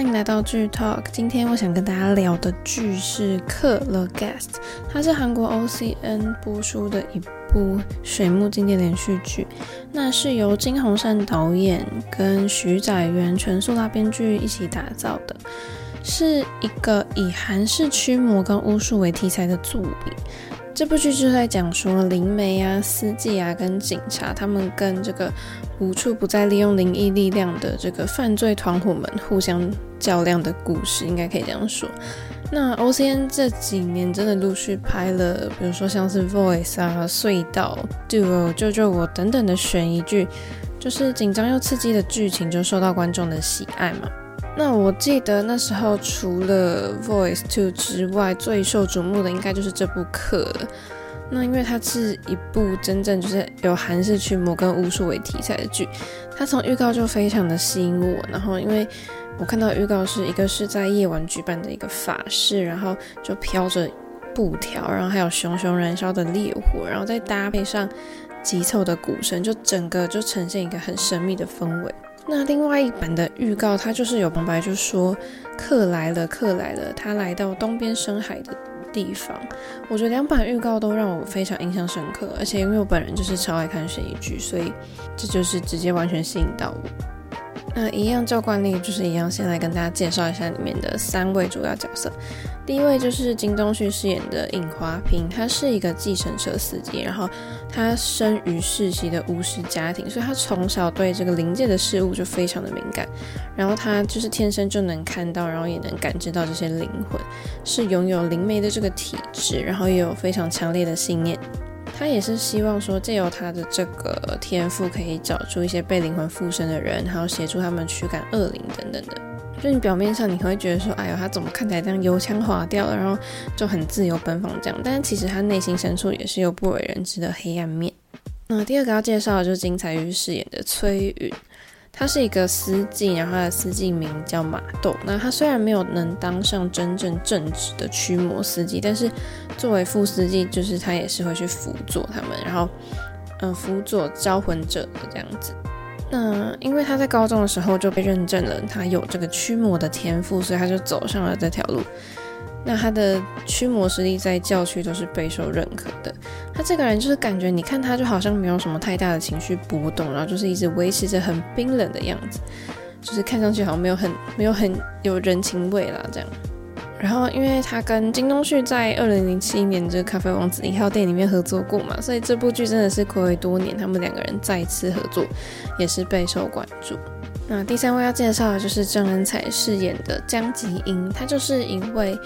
欢迎来到剧 Talk。今天我想跟大家聊的剧是《克勒 Guest》，它是韩国 OCN 播出的一部水木经典连续剧。那是由金洪善导演跟徐载元、全素拉编剧一起打造的，是一个以韩式驱魔跟巫术为题材的作品。这部剧就在讲说灵媒啊、司机啊跟警察，他们跟这个无处不在利用灵异力量的这个犯罪团伙们互相较量的故事，应该可以这样说。那 OCN 这几年真的陆续拍了，比如说像是 Voice 啊、隧道、Duo、救救我等等的悬疑剧，就是紧张又刺激的剧情就受到观众的喜爱嘛。那我记得那时候除了《Voice Two》之外，最受瞩目的应该就是这部课了。那因为它是一部真正就是有韩式驱魔跟巫术为题材的剧，它从预告就非常的吸引我。然后因为我看到预告是一个是在夜晚举办的一个法事，然后就飘着布条，然后还有熊熊燃烧的烈火，然后再搭配上急凑的鼓声，就整个就呈现一个很神秘的氛围。那另外一版的预告，它就是有旁白，就说客来了，客来了，他来到东边深海的地方。我觉得两版预告都让我非常印象深刻，而且因为我本人就是超爱看悬疑剧，所以这就是直接完全吸引到我。那一样照惯例，就是一样，先来跟大家介绍一下里面的三位主要角色。第一位就是金东旭饰演的尹华平，他是一个计程车司机，然后他生于世袭的巫师家庭，所以他从小对这个灵界的事物就非常的敏感。然后他就是天生就能看到，然后也能感知到这些灵魂，是拥有灵媒的这个体质，然后也有非常强烈的信念。他也是希望说，借由他的这个天赋，可以找出一些被灵魂附身的人，然后协助他们驱赶恶灵等等的。就你表面上你会觉得说，哎呦，他怎么看起来这样油腔滑调的，然后就很自由奔放这样，但是其实他内心深处也是有不为人知的黑暗面。那第二个要介绍的就是金彩玉饰演的崔允。他是一个司机，然后他的司机名叫马豆。那他虽然没有能当上真正正职的驱魔司机，但是作为副司机，就是他也是会去辅佐他们，然后嗯辅佐招魂者的这样子。那因为他在高中的时候就被认证了，他有这个驱魔的天赋，所以他就走上了这条路。那他的驱魔实力在教区都是备受认可的。他这个人就是感觉，你看他就好像没有什么太大的情绪波动，然后就是一直维持着很冰冷的样子，就是看上去好像没有很没有很有人情味啦这样。然后因为他跟金东旭在二零零七年这个咖啡王子一号店里面合作过嘛，所以这部剧真的是暌违多年，他们两个人再次合作也是备受关注。那第三位要介绍的就是郑恩彩饰演的江吉英，他就是一位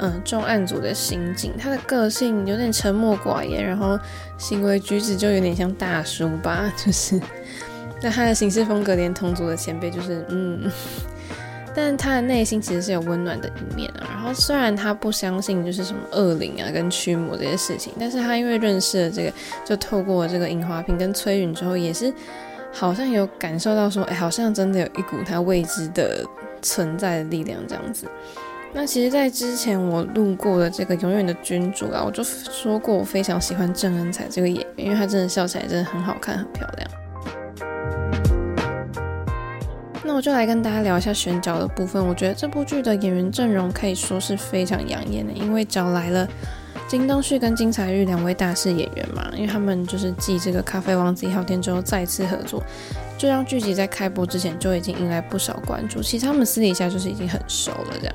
嗯、重案组的刑警，他的个性有点沉默寡言，然后行为举止就有点像大叔吧，就是那他的行事风格连同组的前辈就是嗯，但他的内心其实是有温暖的一面啊。然后虽然他不相信就是什么恶灵啊跟驱魔这些事情，但是他因为认识了这个，就透过这个尹华平跟崔允之后也是。好像有感受到说，哎，好像真的有一股他未知的存在的力量这样子。那其实，在之前我录过的这个《永远的君主》啊，我就说过我非常喜欢郑恩彩这个演员，因为她真的笑起来真的很好看，很漂亮。那我就来跟大家聊一下选角的部分。我觉得这部剧的演员阵容可以说是非常养眼的，因为找来了。金东旭跟金彩玉两位大势演员嘛，因为他们就是继这个《咖啡王子一号店》之后再次合作，就让剧集在开播之前就已经迎来不少关注。其实他们私底下就是已经很熟了，这样，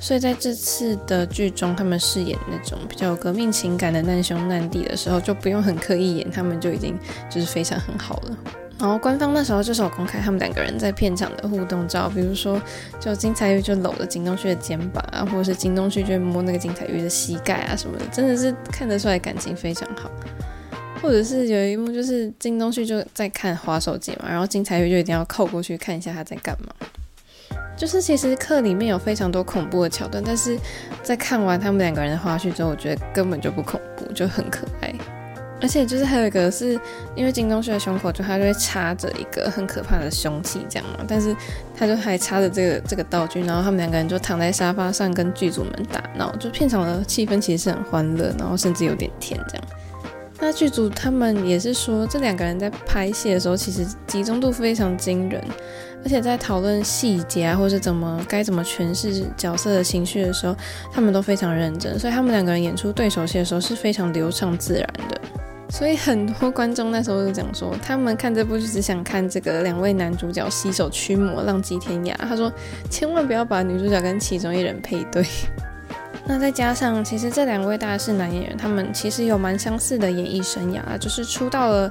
所以在这次的剧中，他们饰演那种比较有革命情感的难兄难弟的时候，就不用很刻意演，他们就已经就是非常很好了。然后官方那时候就是有公开他们两个人在片场的互动照，比如说就金彩玉就搂着金东旭的肩膀啊，或者是金东旭就摸那个金彩玉的膝盖啊什么的，真的是看得出来感情非常好。或者是有一幕就是金东旭就在看滑手机嘛，然后金彩玉就一定要靠过去看一下他在干嘛。就是其实课里面有非常多恐怖的桥段，但是在看完他们两个人的花絮之后，我觉得根本就不恐怖，就很可爱。而且就是还有一个是因为金东旭的胸口就他就会插着一个很可怕的凶器这样嘛，但是他就还插着这个这个道具，然后他们两个人就躺在沙发上跟剧组们打闹，就片场的气氛其实是很欢乐，然后甚至有点甜这样。那剧组他们也是说，这两个人在拍戏的时候，其实集中度非常惊人，而且在讨论细节啊，或者怎么该怎么诠释角色的情绪的时候，他们都非常认真，所以他们两个人演出对手戏的时候是非常流畅自然的。所以很多观众那时候就讲说，他们看这部就只想看这个两位男主角携手驱魔，浪迹天涯。他说，千万不要把女主角跟其中一人配对。那再加上，其实这两位大势男演员，他们其实有蛮相似的演艺生涯，就是出道了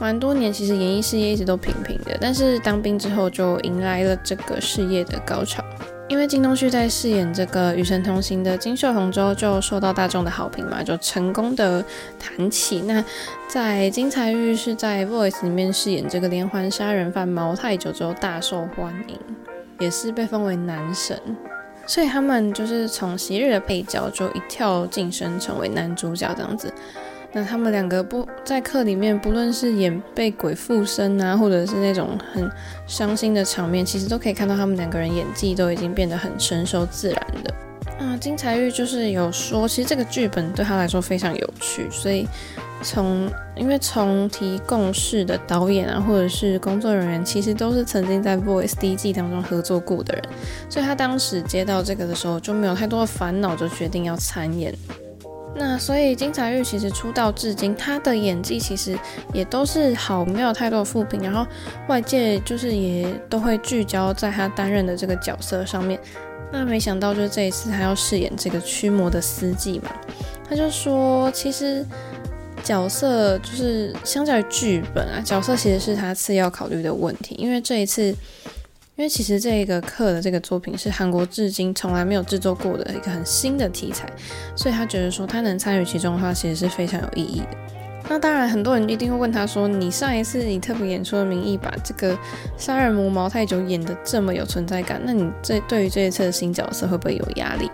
蛮多年，其实演艺事业一直都平平的，但是当兵之后就迎来了这个事业的高潮。因为金东旭在饰演这个与神同行的金秀红之后，就受到大众的好评嘛，就成功的谈起。那在金财玉是在《Voice》里面饰演这个连环杀人犯毛太久之后大受欢迎，也是被封为男神。所以他们就是从昔日的配角，就一跳晋升成为男主角这样子。那他们两个不在课里面，不论是演被鬼附身啊，或者是那种很伤心的场面，其实都可以看到他们两个人演技都已经变得很成熟自然的。啊，金财玉就是有说，其实这个剧本对他来说非常有趣，所以。从因为从提共事的导演啊，或者是工作人员，其实都是曾经在《Voice》第一季当中合作过的人，所以他当时接到这个的时候就没有太多的烦恼，就决定要参演。那所以金财玉其实出道至今，他的演技其实也都是好，没有太多负评，然后外界就是也都会聚焦在他担任的这个角色上面。那没想到就是这一次他要饰演这个驱魔的司机嘛，他就说其实。角色就是相较于剧本啊，角色其实是他次要考虑的问题。因为这一次，因为其实这个课的这个作品是韩国至今从来没有制作过的一个很新的题材，所以他觉得说他能参与其中的话，其实是非常有意义的。那当然，很多人一定会问他说：“你上一次以特别演出的名义把这个杀人魔毛太久演得这么有存在感，那你这对于这一次的新角色会不会有压力？”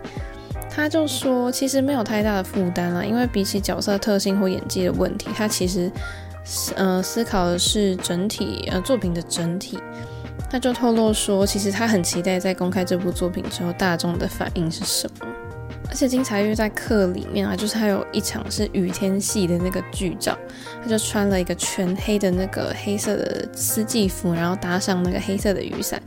他就说，其实没有太大的负担啦，因为比起角色特性或演技的问题，他其实，呃，思考的是整体，呃，作品的整体。他就透露说，其实他很期待在公开这部作品之后，大众的反应是什么。而且金财玉在课里面啊，就是他有一场是雨天戏的那个剧照，他就穿了一个全黑的那个黑色的司机服，然后搭上那个黑色的雨伞。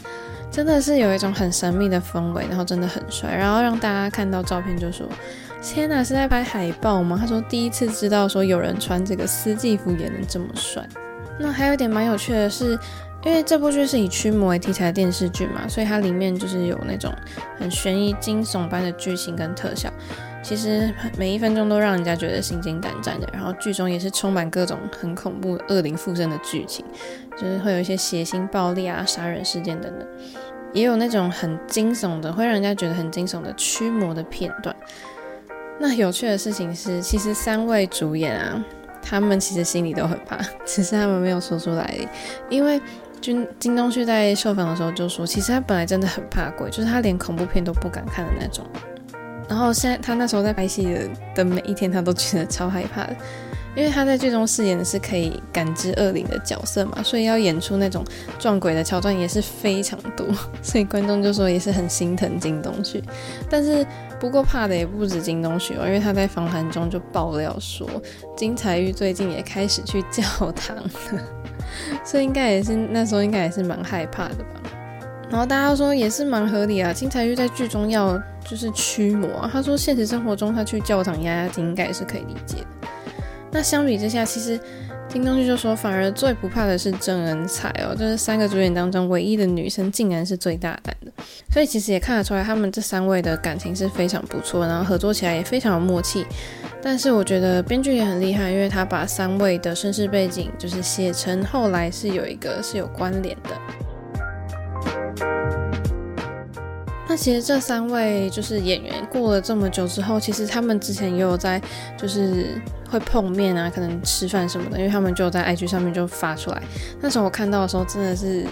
真的是有一种很神秘的氛围，然后真的很帅，然后让大家看到照片就说：“天哪，是在拍海报吗？”他说第一次知道说有人穿这个司机服也能这么帅。那还有一点蛮有趣的是，因为这部剧是以驱魔为题材的电视剧嘛，所以它里面就是有那种很悬疑惊悚般的剧情跟特效，其实每一分钟都让人家觉得心惊胆战的。然后剧中也是充满各种很恐怖恶灵附身的剧情，就是会有一些血腥暴力啊、杀人事件等等。也有那种很惊悚的，会让人家觉得很惊悚的驱魔的片段。那有趣的事情是，其实三位主演啊，他们其实心里都很怕，只是他们没有说出来。因为金金东旭在受访的时候就说，其实他本来真的很怕鬼，就是他连恐怖片都不敢看的那种。然后现在他那时候在拍戏的的每一天，他都觉得超害怕的。因为他在剧中饰演的是可以感知恶灵的角色嘛，所以要演出那种撞鬼的桥段也是非常多，所以观众就说也是很心疼金东旭。但是不过怕的也不止金东旭哦，因为他在访谈中就爆料说，金财玉最近也开始去教堂了，所以应该也是那时候应该也是蛮害怕的吧。然后大家说也是蛮合理啊，金财玉在剧中要就是驱魔，他说现实生活中他去教堂压压惊应该也是可以理解的。那相比之下，其实听东旭就说，反而最不怕的是郑恩彩哦，就是三个主演当中唯一的女生，竟然是最大胆的。所以其实也看得出来，他们这三位的感情是非常不错，然后合作起来也非常有默契。但是我觉得编剧也很厉害，因为他把三位的身世背景就是写成后来是有一个是有关联的。那其实这三位就是演员，过了这么久之后，其实他们之前也有在就是会碰面啊，可能吃饭什么的，因为他们就在 IG 上面就发出来。那时候我看到的时候，真的是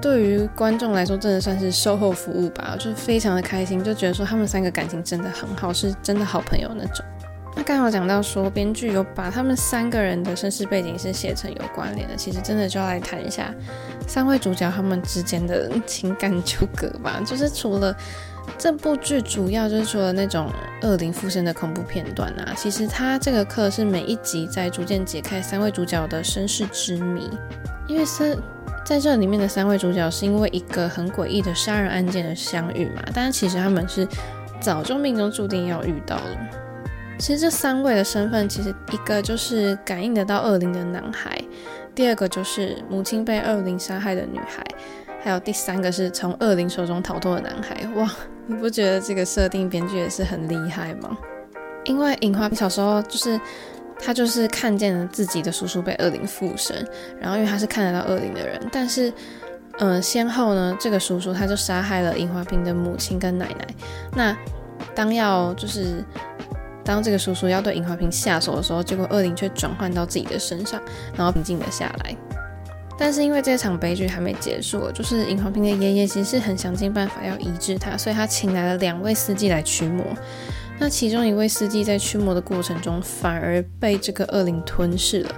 对于观众来说，真的算是售后服务吧，就是非常的开心，就觉得说他们三个感情真的很好，是真的好朋友那种。那刚好讲到说，编剧有把他们三个人的身世背景是写成有关联的，其实真的就要来谈一下三位主角他们之间的情感纠葛吧。就是除了这部剧主要就是除了那种恶灵附身的恐怖片段啊，其实它这个课是每一集在逐渐解开三位主角的身世之谜。因为是在这里面的三位主角是因为一个很诡异的杀人案件的相遇嘛，但是其实他们是早就命中注定要遇到了。其实这三位的身份，其实一个就是感应得到恶灵的男孩，第二个就是母亲被恶灵杀害的女孩。还有第三个是从恶灵手中逃脱的男孩，哇，你不觉得这个设定编剧也是很厉害吗？因为尹华平小时候就是他就是看见了自己的叔叔被恶灵附身，然后因为他是看得到恶灵的人，但是嗯、先后呢，这个叔叔他就杀害了尹华平的母亲跟奶奶。那当要就是当这个叔叔要对尹华平下手的时候，结果恶灵却转换到自己的身上，然后平静了下来。但是因为这场悲剧还没结束，就是尹华平的爷爷其实是很想尽办法要医治他，所以他请来了两位司机来驱魔。那其中一位司机在驱魔的过程中，反而被这个恶灵吞噬了。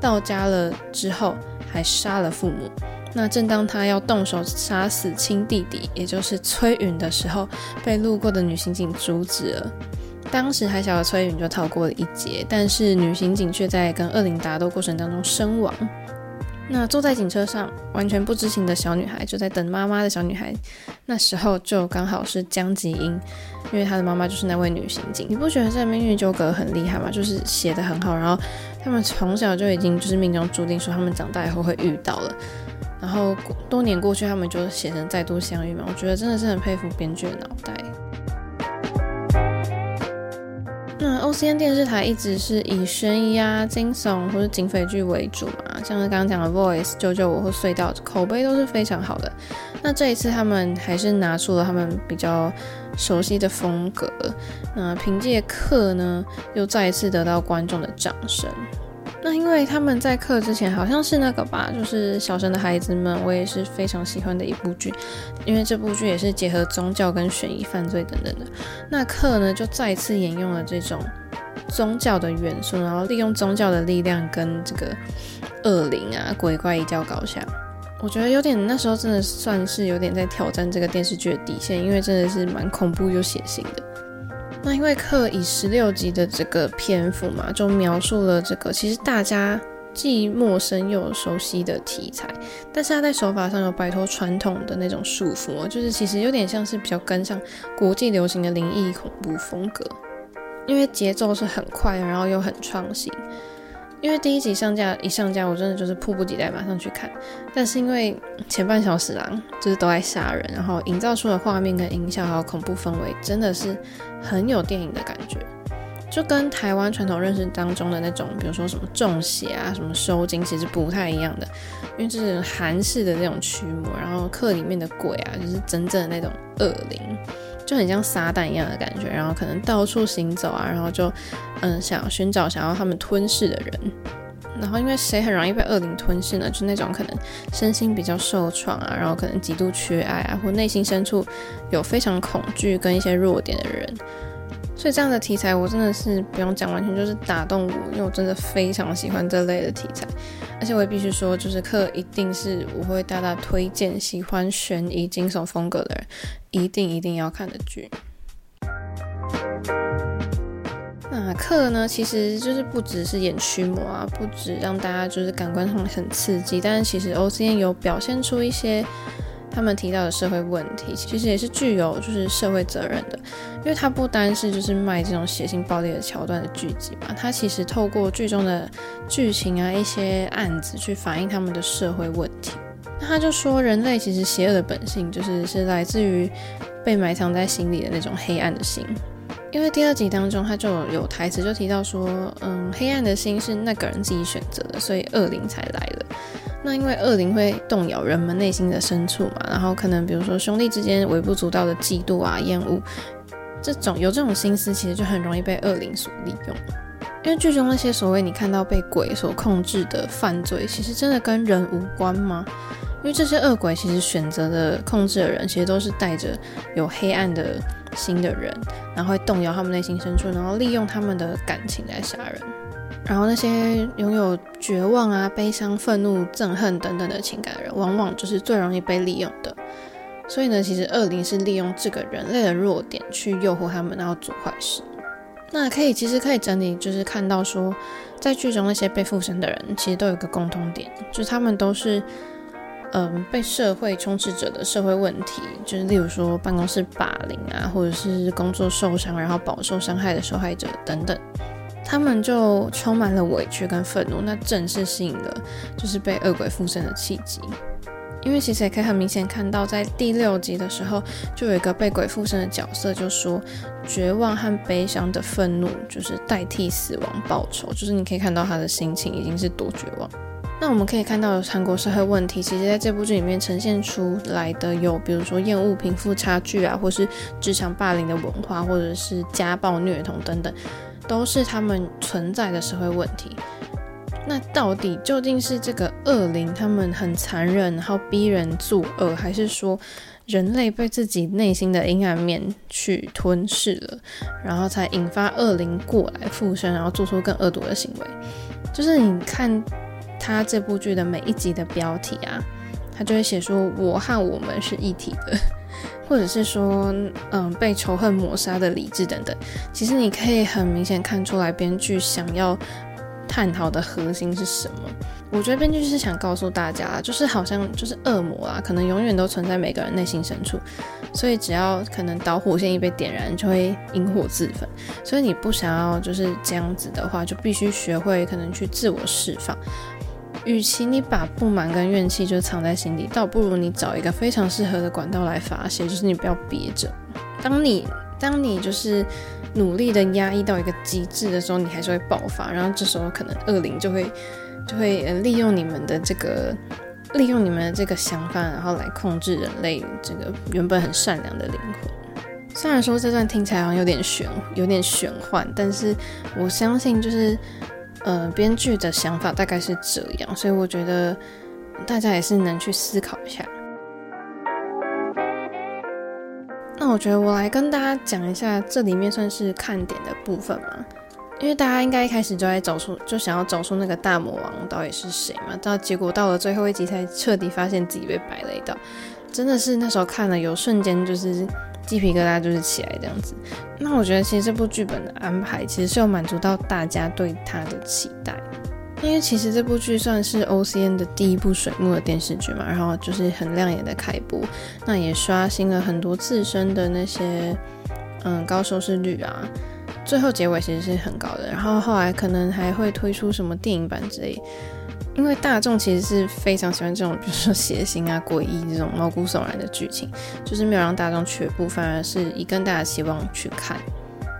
到家了之后，还杀了父母。那正当他要动手杀死亲弟弟，也就是崔允的时候，被路过的女刑警阻止了。当时还小的崔允就逃过了一劫，但是女刑警却在跟恶灵打斗过程当中身亡。那坐在警车上完全不知情的小女孩，就在等妈妈的小女孩，那时候就刚好是江吉英，因为她的妈妈就是那位女刑警。你不觉得这命运纠葛很厉害吗？就是写得很好，然后他们从小就已经就是命中注定说他们长大以后会遇到了，然后多年过去，他们就写成再度相遇嘛。我觉得真的是很佩服编剧的脑袋。那 OCN 电视台一直是以悬疑啊、惊悚或是警匪剧为主嘛，像是刚刚讲的《Voice》、《救救我》或《隧道》，口碑都是非常好的。那这一次他们还是拿出了他们比较熟悉的风格，那凭借客呢，又再一次得到观众的掌声。那因为他们在课之前好像是那个吧，就是小神的孩子们，我也是非常喜欢的一部剧，因为这部剧也是结合宗教跟悬疑犯罪等等的。那课呢，就再次沿用了这种宗教的元素，然后利用宗教的力量跟这个恶灵啊鬼怪一较高下。我觉得有点那时候真的算是有点在挑战这个电视剧的底线，因为真的是蛮恐怖又血腥的。那因为课以十六集的这个篇幅嘛，就描述了这个其实大家既陌生又熟悉的题材，但是他在手法上有摆脱传统的那种束缚，就是其实有点像是比较跟上国际流行的灵异恐怖风格，因为节奏是很快，然后又很创新。因为第一集上架一上架，我真的就是迫不及待马上去看。但是因为前半小时啊，就是都在杀人，然后营造出的画面跟音效还有恐怖氛围，真的是很有电影的感觉，就跟台湾传统认识当中的那种，比如说什么中邪啊、什么收惊，其实不太一样的。因为这是韩式的那种驱魔，然后课里面的鬼啊，就是真正的那种恶灵。就很像撒旦一样的感觉，然后可能到处行走啊，然后就嗯想寻找想要他们吞噬的人，然后因为谁很容易被恶灵吞噬呢？就那种可能身心比较受创啊，然后可能极度缺爱啊，或内心深处有非常恐惧跟一些弱点的人。所以这样的题材我真的是不用讲，完全就是打动我，因为我真的非常喜欢这类的题材。而且我也必须说，就是课一定是我会大大推荐喜欢悬疑惊悚风格的人一定一定要看的剧。那课呢，其实就是不只是演驱魔啊，不止让大家就是感官上很刺激，但是其实 OCN 有表现出一些。他们提到的社会问题，其实也是具有就是社会责任的，因为它不单是就是卖这种血腥暴力的桥段的剧集嘛，它其实透过剧中的剧情啊一些案子去反映他们的社会问题。那他就说，人类其实邪恶的本性就是是来自于被埋藏在心里的那种黑暗的心。因为第二集当中，他就有台词就提到说，嗯，黑暗的心是那个人自己选择的，所以恶灵才来了。那因为恶灵会动摇人们内心的深处嘛，然后可能比如说兄弟之间微不足道的嫉妒啊、厌恶，这种有这种心思，其实就很容易被恶灵所利用。因为剧中那些所谓你看到被鬼所控制的犯罪，其实真的跟人无关吗？因为这些恶鬼其实选择的控制的人，其实都是带着有黑暗的。心的人，然后会动摇他们内心深处，然后利用他们的感情来杀人。然后那些拥有绝望啊、悲伤、愤怒、憎恨等等的情感的人，往往就是最容易被利用的。所以呢，其实恶灵是利用这个人类的弱点去诱惑他们，然后做坏事。那可以，其实可以整理，就是看到说，在剧中那些被附身的人，其实都有个共通点，就是他们都是，嗯、被社会充斥着的社会问题，就是例如说办公室霸凌啊，或者是工作受伤然后饱受伤害的受害者等等，他们就充满了委屈跟愤怒，那正是吸引了就是被恶鬼附身的契机。因为其实也可以很明显看到，在第六集的时候，就有一个被鬼附身的角色，就说绝望和悲伤的愤怒就是代替死亡报仇，就是你可以看到他的心情已经是多绝望。那我们可以看到韩国社会问题，其实在这部剧里面呈现出来的有，比如说厌恶贫富差距啊，或是职场霸凌的文化，或者是家暴虐童等等，都是他们存在的社会问题。那到底究竟是这个恶灵他们很残忍，然后逼人作恶，还是说人类被自己内心的阴暗面去吞噬了，然后才引发恶灵过来附身，然后做出更恶毒的行为？就是你看他这部剧的每一集的标题啊，他就会写说“我和我们是一体的”，或者是说“嗯，被仇恨抹杀的理智”等等。其实你可以很明显看出来，编剧想要。探讨的核心是什么？我觉得编剧是想告诉大家，就是好像就是恶魔啊，可能永远都存在每个人内心深处，所以只要可能导火线一被点燃，就会引火自焚。所以你不想要就是这样子的话，就必须学会可能去自我释放。与其你把不满跟怨气就藏在心底，倒不如你找一个非常适合的管道来发泄，就是你不要憋着。当你当你就是。努力的压抑到一个极致的时候，你还是会爆发，然后这时候可能恶灵就会 就会利用你们的这个利用你们的这个想法，然后来控制人类这个原本很善良的灵魂。虽然说这段听起来好像有点玄有点玄幻，但是我相信就是呃编剧的想法大概是这样，所以我觉得大家也是能去思考一下。那我觉得我来跟大家讲一下这里面算是看点的部分嘛，因为大家应该一开始就在找出，就想要找出那个大魔王到底是谁嘛，到结果到了最后一集才彻底发现自己被摆了一道，真的是那时候看了有瞬间就是鸡皮疙瘩就是起来这样子。那我觉得其实这部剧本的安排其实是有满足到大家对它的期待。因为其实这部剧算是 OCN 的第一部水木的电视剧嘛，然后就是很亮眼的开播，那也刷新了很多自身的那些嗯高收视率啊，最后结尾其实是很高的，然后后来可能还会推出什么电影版之类，因为大众其实是非常喜欢这种比如说血腥啊、诡异这种毛骨悚然的剧情，就是没有让大众却步，反而是以更大的希望去看。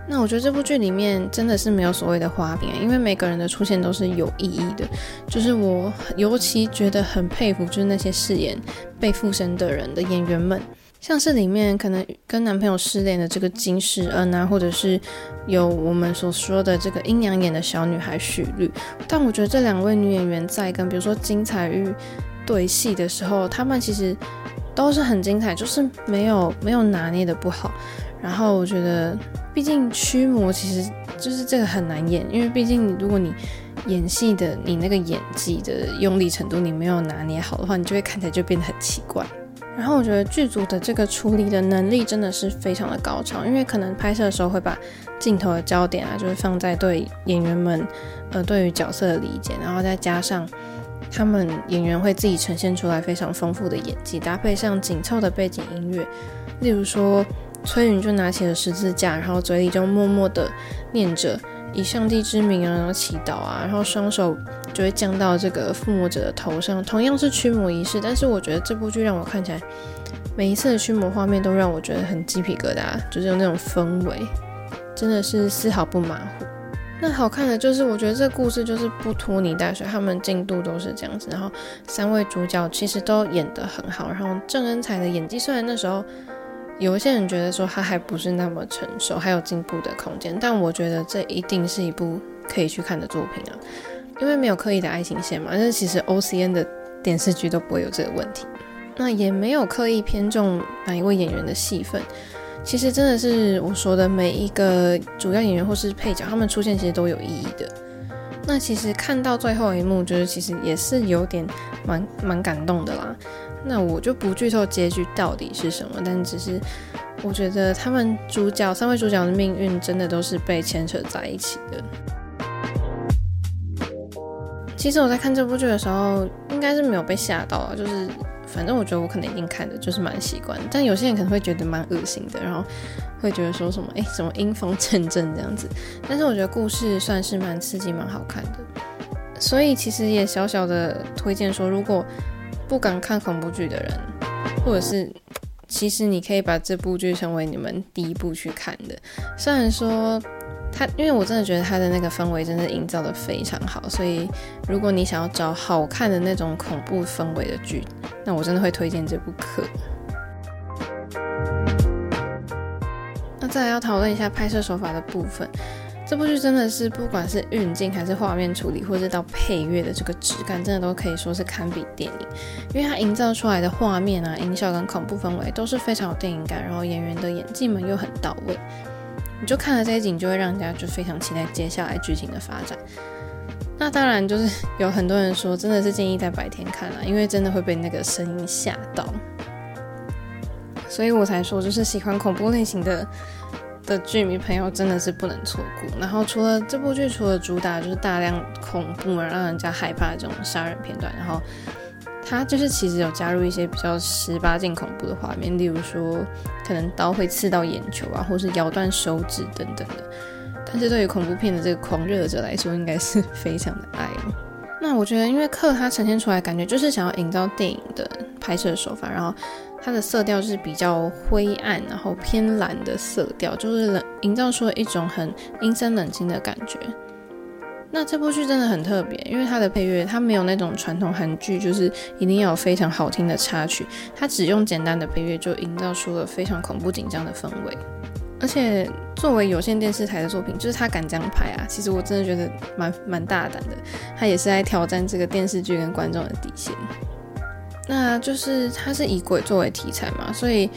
那我觉得这部剧里面真的是没有所谓的花边，因为每个人的出现都是有意义的。就是我尤其觉得很佩服，就是那些饰演被附身的人的演员们，像是里面可能跟男朋友失联的这个金世恩啊，或者是有我们所说的这个阴阳眼的小女孩许绿。但我觉得这两位女演员在跟比如说金彩玉对戏的时候，她们其实都是很精彩，就是没有没有拿捏的不好。然后我觉得，毕竟驱魔其实就是这个很难演，因为毕竟如果你演戏的你那个演技的用力程度你没有拿捏好的话，你就会看起来就变得很奇怪。然后我觉得剧组的这个处理的能力真的是非常的高超，因为可能拍摄的时候会把镜头的焦点啊，就是放在对演员们呃对于角色的理解，然后再加上他们演员会自己呈现出来非常丰富的演技，搭配上紧凑的背景音乐，例如说。崔云就拿起了十字架，然后嘴里就默默的念着以上帝之名啊，然后祈祷啊，然后双手就会降到这个附魔者的头上，同样是驱魔仪式。但是我觉得这部剧让我看起来，每一次的驱魔画面都让我觉得很鸡皮疙瘩，就是有那种氛围，真的是丝毫不马虎。那好看的就是我觉得这故事就是不拖泥带水，他们进度都是这样子，然后三位主角其实都演得很好，然后郑恩彩的演技虽然那时候。有一些人觉得说他还不是那么成熟，还有进步的空间，但我觉得这一定是一部可以去看的作品啊，因为没有刻意的爱情线嘛，但是其实 OCN 的电视剧都不会有这个问题，那也没有刻意偏重哪一位演员的戏份，其实真的是我说的每一个主要演员或是配角，他们出现其实都有意义的。那其实看到最后一幕，就是其实也是有点蛮蛮感动的啦。那我就不剧透结局到底是什么，但只是我觉得他们主角三位主角的命运真的都是被牵扯在一起的。其实我在看这部剧的时候，应该是没有被吓到啊，就是反正我觉得我可能已经看的就是蛮习惯，但有些人可能会觉得蛮恶心的，然后会觉得说什么哎，什么阴风阵阵这样子。但是我觉得故事算是蛮刺激、蛮好看的，所以其实也小小的推荐说，如果不敢看恐怖剧的人，或者是其实你可以把这部剧成为你们第一部去看的。虽然说它，因为我真的觉得它的那个氛围真的营造得非常好，所以如果你想要找好看的那种恐怖氛围的剧，那我真的会推荐这部课。那再来要讨论一下拍摄手法的部分。这部剧真的是，不管是运镜还是画面处理，或者到配乐的这个质感，真的都可以说是堪比电影。因为它营造出来的画面啊、音效跟恐怖氛围都是非常有电影感，然后演员的演技们又很到位。你就看了这一集，就会让人家就非常期待接下来剧情的发展。那当然就是有很多人说，真的是建议在白天看啊，因为真的会被那个声音吓到。所以我才说，就是喜欢恐怖类型的。的剧迷朋友真的是不能错过。然后除了这部剧，除了主打就是大量恐怖而让人家害怕的这种杀人片段，然后它就是其实有加入一些比较十八禁恐怖的画面，例如说可能刀会刺到眼球啊，或是咬断手指等等的。但是对于恐怖片的这个狂热者来说，应该是非常的爱。那我觉得，因为克它呈现出来感觉就是想要营造电影的拍摄手法，然后。它的色调是比较灰暗，然后偏蓝的色调，就是冷，营造出了一种很阴森冷清的感觉。那这部剧真的很特别，因为它的配乐，它没有那种传统韩剧，就是一定要有非常好听的插曲，它只用简单的配乐就营造出了非常恐怖紧张的氛围。而且作为有线电视台的作品，就是他敢这样拍啊，其实我真的觉得蛮蛮大胆的，他也是在挑战这个电视剧跟观众的底线。那就是它是以鬼作为题材嘛，所以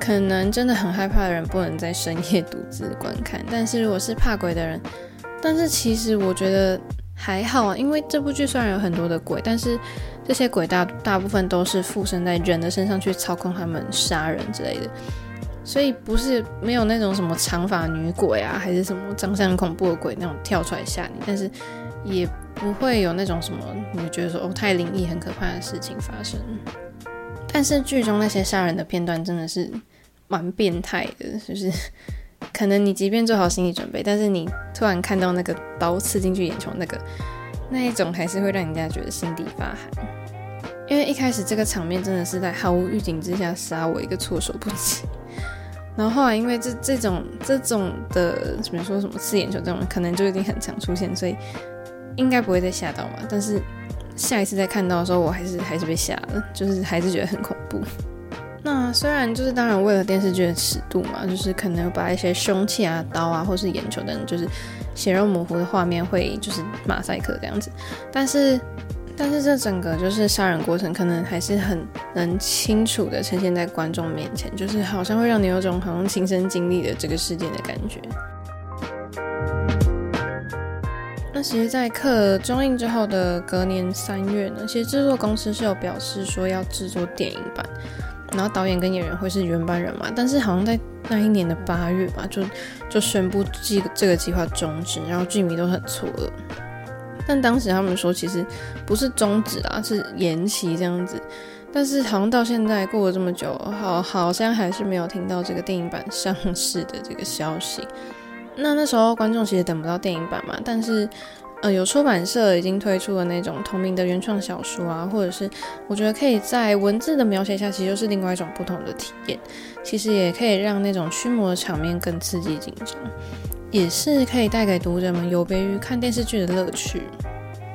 可能真的很害怕的人不能在深夜独自观看。但是如果是怕鬼的人，但是其实我觉得还好啊，因为这部剧虽然有很多的鬼，但是这些鬼大大部分都是附身在人的身上去操控他们杀人之类的，所以不是没有那种什么长发女鬼啊，还是什么长相恐怖的鬼那种跳出来吓你，但是也。不会有那种什么，你觉得说哦太灵异、很可怕的事情发生。但是剧中那些杀人的片段真的是蛮变态的，就是 可能你即便做好心理准备，但是你突然看到那个刀刺进去眼球那个那一种，还是会让人家觉得心底发寒。因为一开始这个场面真的是在毫无预警之下杀我一个措手不及，然后后来因为这这种这种的，比如说什么刺眼球这种，可能就已经很常出现，所以。应该不会再吓到嘛，但是下一次再看到的时候，我还是还是被吓了，就是还是觉得很恐怖。那虽然就是当然为了电视剧的尺度嘛，就是可能把一些凶器啊、刀啊，或是眼球等，就是血肉模糊的画面会就是马赛克这样子，但是但是这整个就是杀人过程，可能还是很能清楚的呈现在观众面前，就是好像会让你有种好像亲身经历的这个事件的感觉。那其实，在刻中映之后的隔年三月呢，其实制作公司是有表示说要制作电影版，然后导演跟演员会是原班人马，但是好像在那一年的八月吧，就就宣布这个这个计划终止，然后剧迷都很错愕。但当时他们说，其实不是终止啊，是延期这样子。但是好像到现在过了这么久，好好像还是没有听到这个电影版上市的这个消息。那那时候观众其实等不到电影版嘛，但是，呃，有出版社已经推出了那种同名的原创小说啊，或者是我觉得可以在文字的描写下，其实就是另外一种不同的体验。其实也可以让那种驱魔的场面更刺激紧张，也是可以带给读者们有别于看电视剧的乐趣。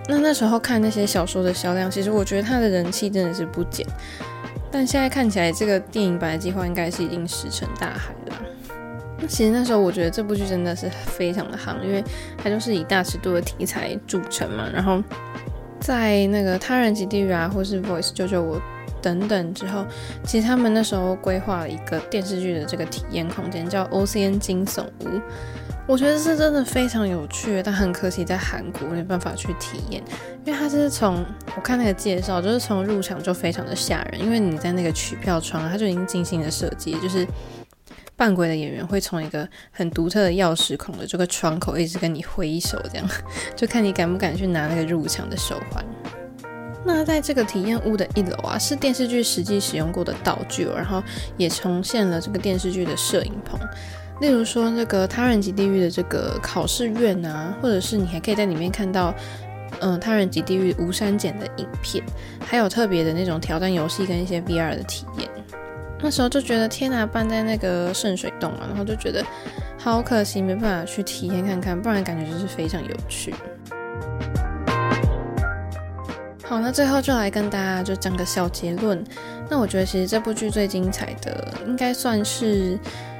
那那时候看那些小说的销量，其实我觉得它的人气真的是不减。但现在看起来，这个电影版的计划应该是已经石沉大海了。那其实那时候我觉得这部剧真的是非常的夯，因为它就是以大尺度的题材著称嘛。然后在那个他人及地狱啊，或是 Voice 救救我等等之后，其实他们那时候规划了一个电视剧的这个体验空间，叫 OCN 惊悚屋。我觉得是真的非常有趣，但很可惜在韩国没办法去体验，因为它是从我看那个介绍，就是从入场就非常的吓人，因为你在那个取票窗，它就已经精心的设计，就是。扮鬼的演员会从一个很独特的钥匙孔的这个窗口一直跟你挥手，这样 就看你敢不敢去拿那个入场的手环。那在这个体验屋的一楼啊，是电视剧实际使用过的道具，然后也重现了这个电视剧的摄影棚。例如说，那个《他人即地狱》的这个考试院啊，或者是你还可以在里面看到，嗯、《他人即地狱》无删减的影片，还有特别的那种挑战游戏跟一些 VR 的体验。那时候就觉得天哪，办在那个圣水洞啊，然后就觉得好可惜，没办法去体验看看，不然感觉就是非常有趣。好，那最后就来跟大家就讲个小结论。那我觉得其实这部剧最精彩的，应该算是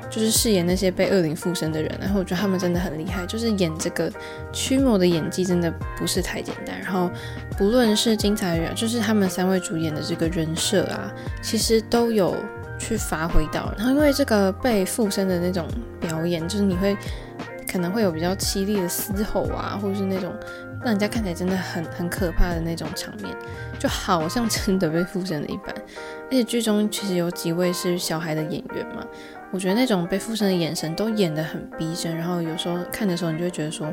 就是饰演那些被恶灵附身的人，然后我觉得他们真的很厉害，就是演这个驱魔的演技真的不是太简单。然后不论是精彩人，就是他们三位主演的这个人设啊，其实都有。去发挥到，然后因为这个被附身的那种表演，就是你会可能会有比较凄厉的嘶吼啊，或者是那种让人家看起来真的很很可怕的那种场面，就好像真的被附身了一般。而且剧中其实有几位是小孩的演员嘛，我觉得那种被附身的眼神都演得很逼真，然后有时候看的时候你就会觉得说，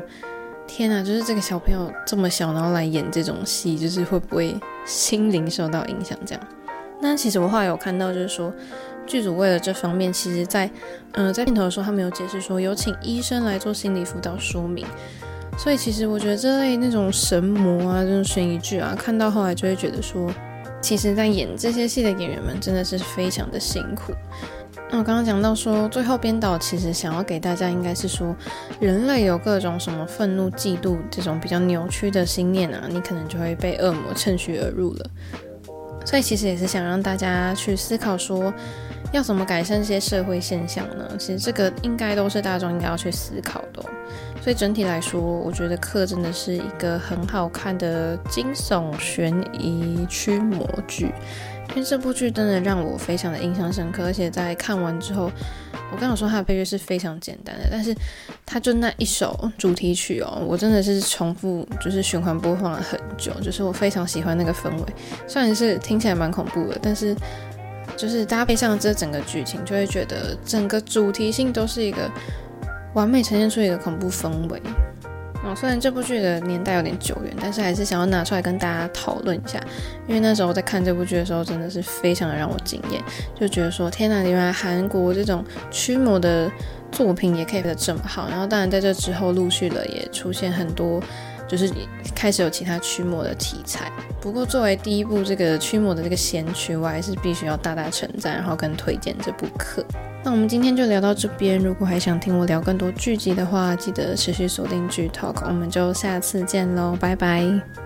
天啊，就是这个小朋友这么小，然后来演这种戏，就是会不会心灵受到影响这样。那其实我后来有看到，就是说剧组为了这方面，其实在嗯、在片头的时候，他们有解释说有请医生来做心理辅导说明。所以其实我觉得这类那种神魔啊，这种悬疑剧啊，看到后来就会觉得说，其实在演这些戏的演员们真的是非常的辛苦。那我刚刚讲到说，最后编导其实想要给大家应该是说，人类有各种什么愤怒、嫉妒这种比较扭曲的心念啊，你可能就会被恶魔趁虚而入了。所以其实也是想让大家去思考说，要怎么改善这些社会现象呢？其实这个应该都是大众应该要去思考的。所以整体来说，我觉得《课》真的是一个很好看的惊悚悬疑驱魔剧。因为这部剧真的让我非常的印象深刻，而且在看完之后，我刚刚说它的配乐是非常简单的，但是它就那一首主题曲哦，我真的是重复就是循环播放了很久，就是我非常喜欢那个氛围，虽然是听起来蛮恐怖的，但是就是搭配上这整个剧情，就会觉得整个主题性都是一个完美呈现出一个恐怖氛围。哦，虽然这部剧的年代有点久远，但是还是想要拿出来跟大家讨论一下，因为那时候在看这部剧的时候，真的是非常的让我惊艳，就觉得说天哪，原来韩国这种驱魔的作品也可以拍得这么好。然后当然在这之后陆续的也出现很多，就是开始有其他驱魔的题材。不过作为第一部这个驱魔的这个先驱，我还是必须要大大称赞，然后跟推荐这部课。那我们今天就聊到这边。如果还想听我聊更多剧集的话，记得持续锁定剧 Talk。我们就下次见喽，拜拜。